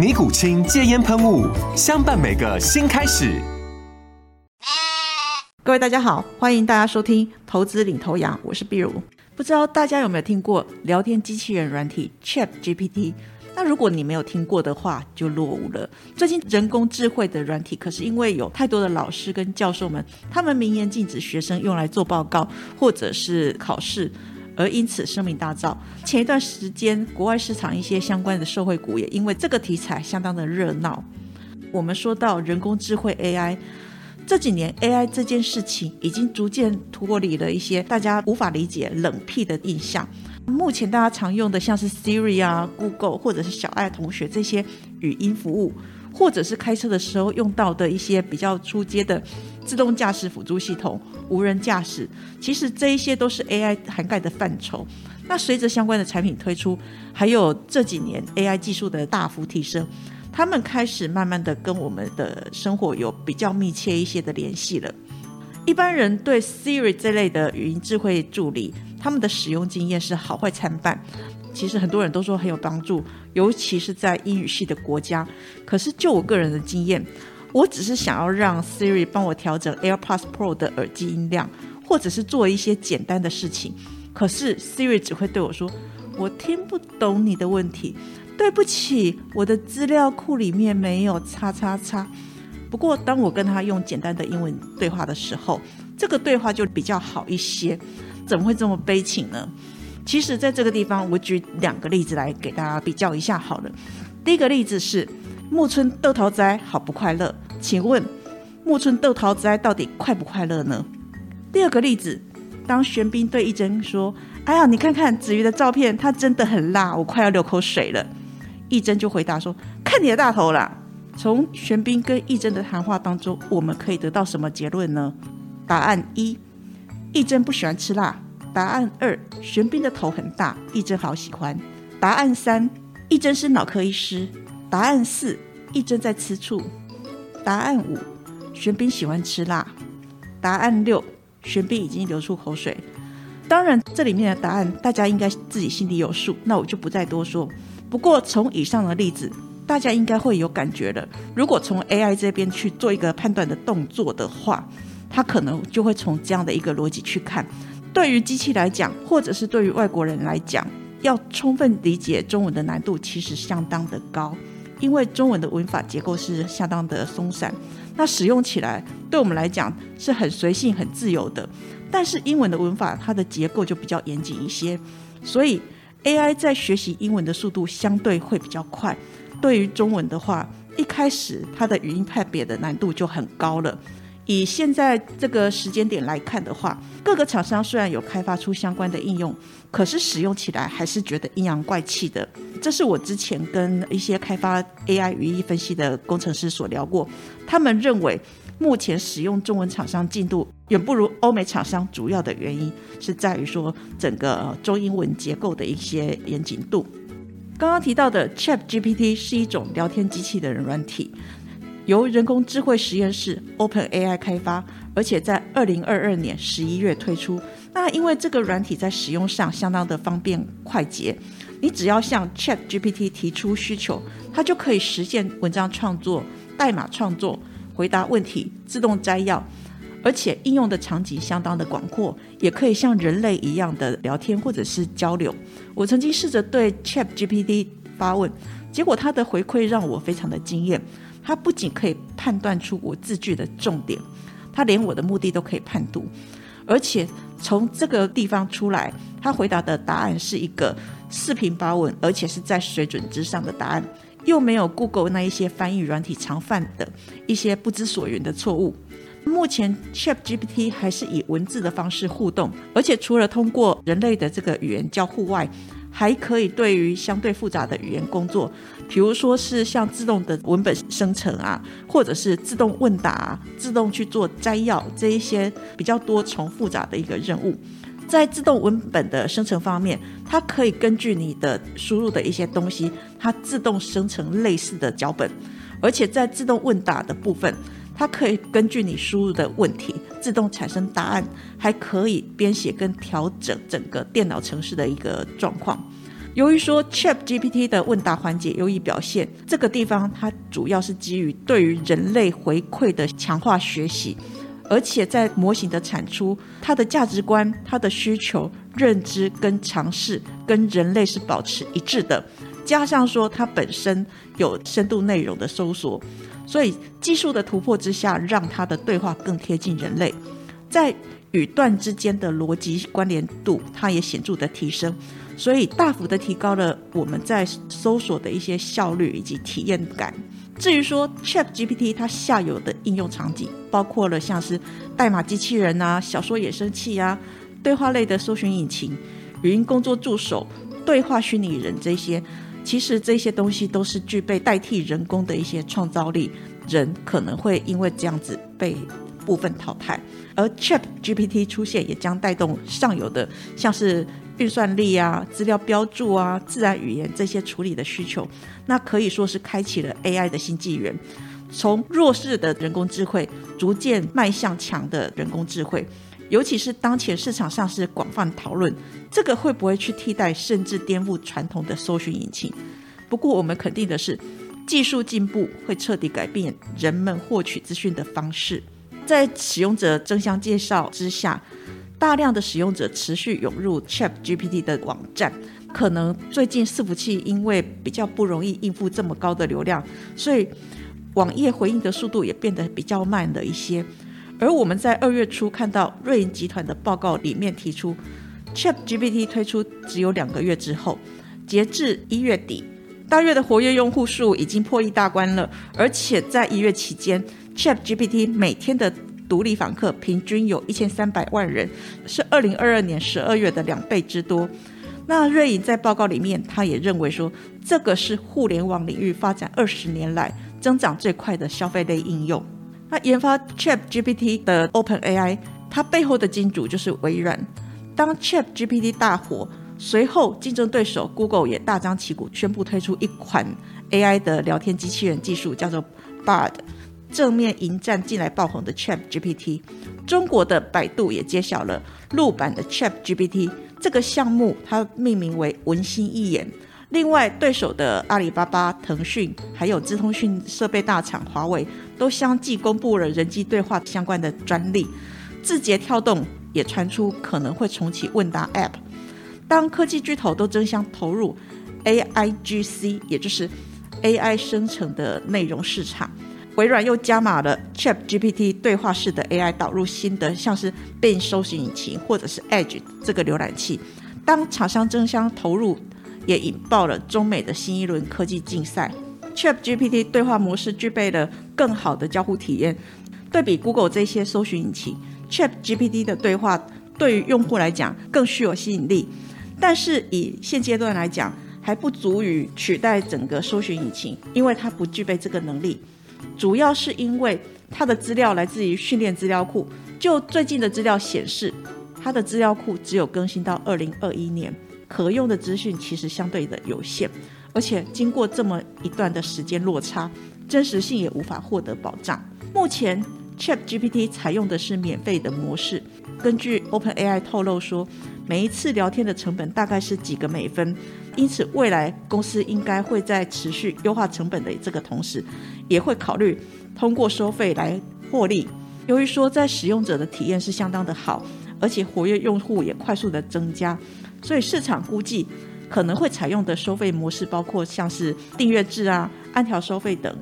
尼古清戒烟喷雾，相伴每个新开始。各位大家好，欢迎大家收听《投资领头羊》，我是碧如。不知道大家有没有听过聊天机器人软体 Chat GPT？那如果你没有听过的话，就落伍了。最近人工智慧的软体，可是因为有太多的老师跟教授们，他们明言禁止学生用来做报告或者是考试。而因此声名大噪。前一段时间，国外市场一些相关的社会股也因为这个题材相当的热闹。我们说到人工智慧 AI，这几年 AI 这件事情已经逐渐脱离了一些大家无法理解冷僻的印象。目前大家常用的像是 Siri 啊、Google 或者是小爱同学这些语音服务。或者是开车的时候用到的一些比较出街的自动驾驶辅助系统、无人驾驶，其实这一些都是 AI 涵盖的范畴。那随着相关的产品推出，还有这几年 AI 技术的大幅提升，他们开始慢慢的跟我们的生活有比较密切一些的联系了。一般人对 Siri 这类的语音智慧助理，他们的使用经验是好坏参半。其实很多人都说很有帮助，尤其是在英语系的国家。可是就我个人的经验，我只是想要让 Siri 帮我调整 AirPods Pro 的耳机音量，或者是做一些简单的事情。可是 Siri 只会对我说：“我听不懂你的问题，对不起，我的资料库里面没有叉叉叉。”不过当我跟他用简单的英文对话的时候，这个对话就比较好一些。怎么会这么悲情呢？其实，在这个地方，我举两个例子来给大家比较一下好了。第一个例子是木村豆桃斋好不快乐？请问木村豆桃斋到底快不快乐呢？第二个例子，当玄彬对一真说：“哎呀，你看看子瑜的照片，他真的很辣，我快要流口水了。”一真就回答说：“看你的大头啦！”从玄彬跟一真的谈话当中，我们可以得到什么结论呢？答案一：一真不喜欢吃辣。答案二：玄彬的头很大，一真好喜欢。答案三：一真是脑科医师。答案四：一真在吃醋。答案五：玄彬喜欢吃辣。答案六：玄彬已经流出口水。当然，这里面的答案大家应该自己心里有数，那我就不再多说。不过，从以上的例子，大家应该会有感觉了。如果从 AI 这边去做一个判断的动作的话，它可能就会从这样的一个逻辑去看。对于机器来讲，或者是对于外国人来讲，要充分理解中文的难度其实相当的高，因为中文的文法结构是相当的松散，那使用起来对我们来讲是很随性、很自由的。但是英文的文法它的结构就比较严谨一些，所以 AI 在学习英文的速度相对会比较快。对于中文的话，一开始它的语音判别的难度就很高了。以现在这个时间点来看的话，各个厂商虽然有开发出相关的应用，可是使用起来还是觉得阴阳怪气的。这是我之前跟一些开发 AI 语义分析的工程师所聊过，他们认为目前使用中文厂商进度远不如欧美厂商，主要的原因是在于说整个中英文结构的一些严谨度。刚刚提到的 Chat GPT 是一种聊天机器的人软体。由人工智慧实验室 Open AI 开发，而且在二零二二年十一月推出。那因为这个软体在使用上相当的方便快捷，你只要向 Chat GPT 提出需求，它就可以实现文章创作、代码创作、回答问题、自动摘要，而且应用的场景相当的广阔，也可以像人类一样的聊天或者是交流。我曾经试着对 Chat GPT 发问，结果它的回馈让我非常的惊艳。它不仅可以判断出我字句的重点，他连我的目的都可以判读，而且从这个地方出来，他回答的答案是一个四平八稳，而且是在水准之上的答案，又没有 Google 那一些翻译软体常犯的一些不知所云的错误。目前 ChatGPT 还是以文字的方式互动，而且除了通过人类的这个语言交互外，还可以对于相对复杂的语言工作，比如说是像自动的文本生成啊，或者是自动问答、自动去做摘要这一些比较多重复杂的一个任务。在自动文本的生成方面，它可以根据你的输入的一些东西，它自动生成类似的脚本，而且在自动问答的部分。它可以根据你输入的问题自动产生答案，还可以编写跟调整整个电脑程式的一个状况。由于说 Chat GPT 的问答环节优异表现，这个地方它主要是基于对于人类回馈的强化学习，而且在模型的产出，它的价值观、它的需求、认知跟尝试跟人类是保持一致的，加上说它本身有深度内容的搜索。所以技术的突破之下，让它的对话更贴近人类，在语段之间的逻辑关联度，它也显著的提升，所以大幅的提高了我们在搜索的一些效率以及体验感。至于说 Chat GPT 它下游的应用场景，包括了像是代码机器人啊、小说衍生器啊、对话类的搜寻引擎、语音工作助手、对话虚拟人这些。其实这些东西都是具备代替人工的一些创造力，人可能会因为这样子被部分淘汰。而 Chat GPT 出现，也将带动上游的像是运算力啊、资料标注啊、自然语言这些处理的需求，那可以说是开启了 AI 的新纪元，从弱势的人工智慧逐渐迈向强的人工智慧。尤其是当前市场上是广泛讨论，这个会不会去替代甚至颠覆传统的搜寻引擎？不过我们肯定的是，技术进步会彻底改变人们获取资讯的方式。在使用者争相介绍之下，大量的使用者持续涌入 Chat GPT 的网站。可能最近伺服器因为比较不容易应付这么高的流量，所以网页回应的速度也变得比较慢了一些。而我们在二月初看到瑞银集团的报告里面提出，Chat GPT 推出只有两个月之后，截至一月底，大约的活跃用户数已经破亿大关了。而且在一月期间，Chat GPT 每天的独立访客平均有一千三百万人，是二零二二年十二月的两倍之多。那瑞银在报告里面，他也认为说，这个是互联网领域发展二十年来增长最快的消费类应用。那研发 Chat GPT 的 Open AI，它背后的金主就是微软。当 Chat GPT 大火，随后竞争对手 Google 也大张旗鼓宣布推出一款 AI 的聊天机器人技术，叫做 Bard，正面迎战近来爆红的 Chat GPT。中国的百度也揭晓了陆版的 Chat GPT 这个项目，它命名为文心一言。另外，对手的阿里巴巴、腾讯，还有资通讯设备大厂华为，都相继公布了人机对话相关的专利。字节跳动也传出可能会重启问答 App。当科技巨头都争相投入 AIGC，也就是 AI 生成的内容市场，微软又加码了 ChatGPT 对话式的 AI 导入新的，像是 Bing 搜索引擎或者是 Edge 这个浏览器。当厂商争相投入。也引爆了中美的新一轮科技竞赛。Chat GPT 对话模式具备了更好的交互体验，对比 Google 这些搜寻引擎，Chat GPT 的对话对于用户来讲更具有吸引力。但是以现阶段来讲，还不足以取代整个搜寻引擎，因为它不具备这个能力。主要是因为它的资料来自于训练资料库，就最近的资料显示，它的资料库只有更新到二零二一年。可用的资讯其实相对的有限，而且经过这么一段的时间落差，真实性也无法获得保障。目前 Chat GPT 采用的是免费的模式，根据 OpenAI 透露说，每一次聊天的成本大概是几个美分，因此未来公司应该会在持续优化成本的这个同时，也会考虑通过收费来获利。由于说在使用者的体验是相当的好，而且活跃用户也快速的增加。所以市场估计可能会采用的收费模式包括像是订阅制啊、按条收费等。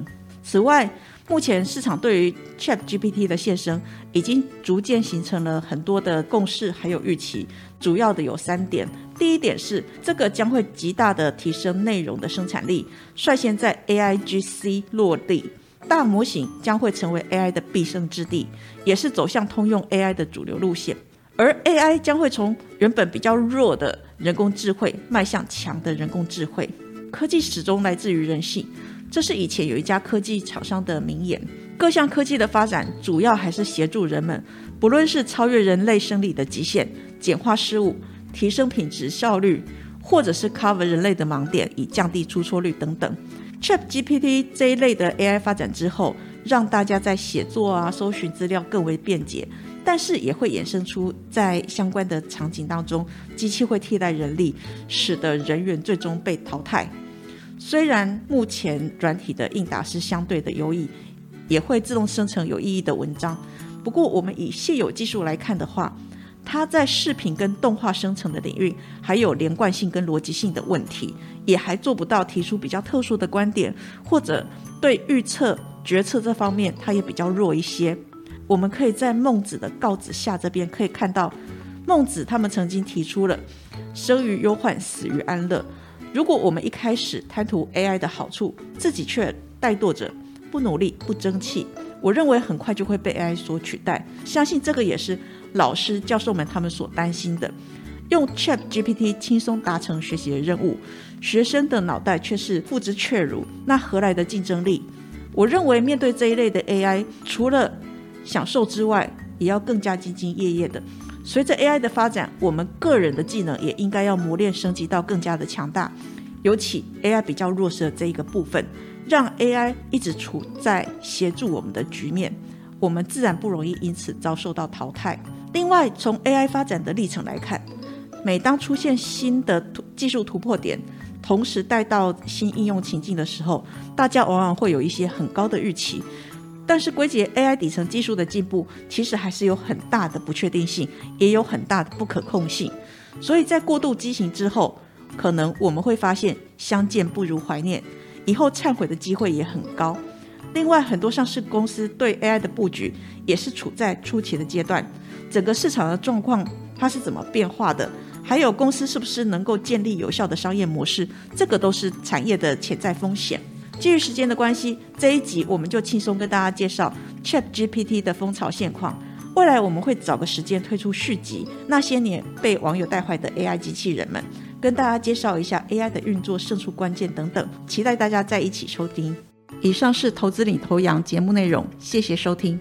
此外，目前市场对于 Chat GPT 的现身，已经逐渐形成了很多的共识，还有预期。主要的有三点：第一点是这个将会极大的提升内容的生产力，率先在 AIGC 落地，大模型将会成为 AI 的必胜之地，也是走向通用 AI 的主流路线。而 AI 将会从原本比较弱的人工智慧，迈向强的人工智慧。科技始终来自于人性。这是以前有一家科技厂商的名言。各项科技的发展，主要还是协助人们，不论是超越人类生理的极限，简化事物，提升品质效率，或者是 cover 人类的盲点，以降低出错率等等。Chat GPT 这一类的 AI 发展之后，让大家在写作啊、搜寻资料更为便捷，但是也会衍生出在相关的场景当中，机器会替代人力，使得人员最终被淘汰。虽然目前软体的应答是相对的优异，也会自动生成有意义的文章，不过我们以现有技术来看的话，它在视频跟动画生成的领域还有连贯性跟逻辑性的问题，也还做不到提出比较特殊的观点，或者对预测决策这方面，它也比较弱一些。我们可以在孟子的告子下这边可以看到，孟子他们曾经提出了“生于忧患，死于安乐”。如果我们一开始贪图 AI 的好处，自己却怠惰着，不努力、不争气，我认为很快就会被 AI 所取代。相信这个也是老师、教授们他们所担心的。用 Chat GPT 轻松达成学习的任务，学生的脑袋却是付之却如，那何来的竞争力？我认为面对这一类的 AI，除了享受之外，也要更加兢兢业业的。随着 AI 的发展，我们个人的技能也应该要磨练升级到更加的强大。尤其 AI 比较弱势的这一个部分，让 AI 一直处在协助我们的局面，我们自然不容易因此遭受到淘汰。另外，从 AI 发展的历程来看，每当出现新的技术突破点，同时带到新应用情境的时候，大家往往会有一些很高的预期。但是归结 AI 底层技术的进步，其实还是有很大的不确定性，也有很大的不可控性。所以在过度畸形之后，可能我们会发现相见不如怀念，以后忏悔的机会也很高。另外，很多上市公司对 AI 的布局也是处在初期的阶段，整个市场的状况它是怎么变化的，还有公司是不是能够建立有效的商业模式，这个都是产业的潜在风险。基于时间的关系，这一集我们就轻松跟大家介绍 Chat GPT 的风潮现况。未来我们会找个时间推出续集，那些年被网友带坏的 AI 机器人们，跟大家介绍一下 AI 的运作胜出关键等等。期待大家在一起收听。以上是投资领头羊节目内容，谢谢收听。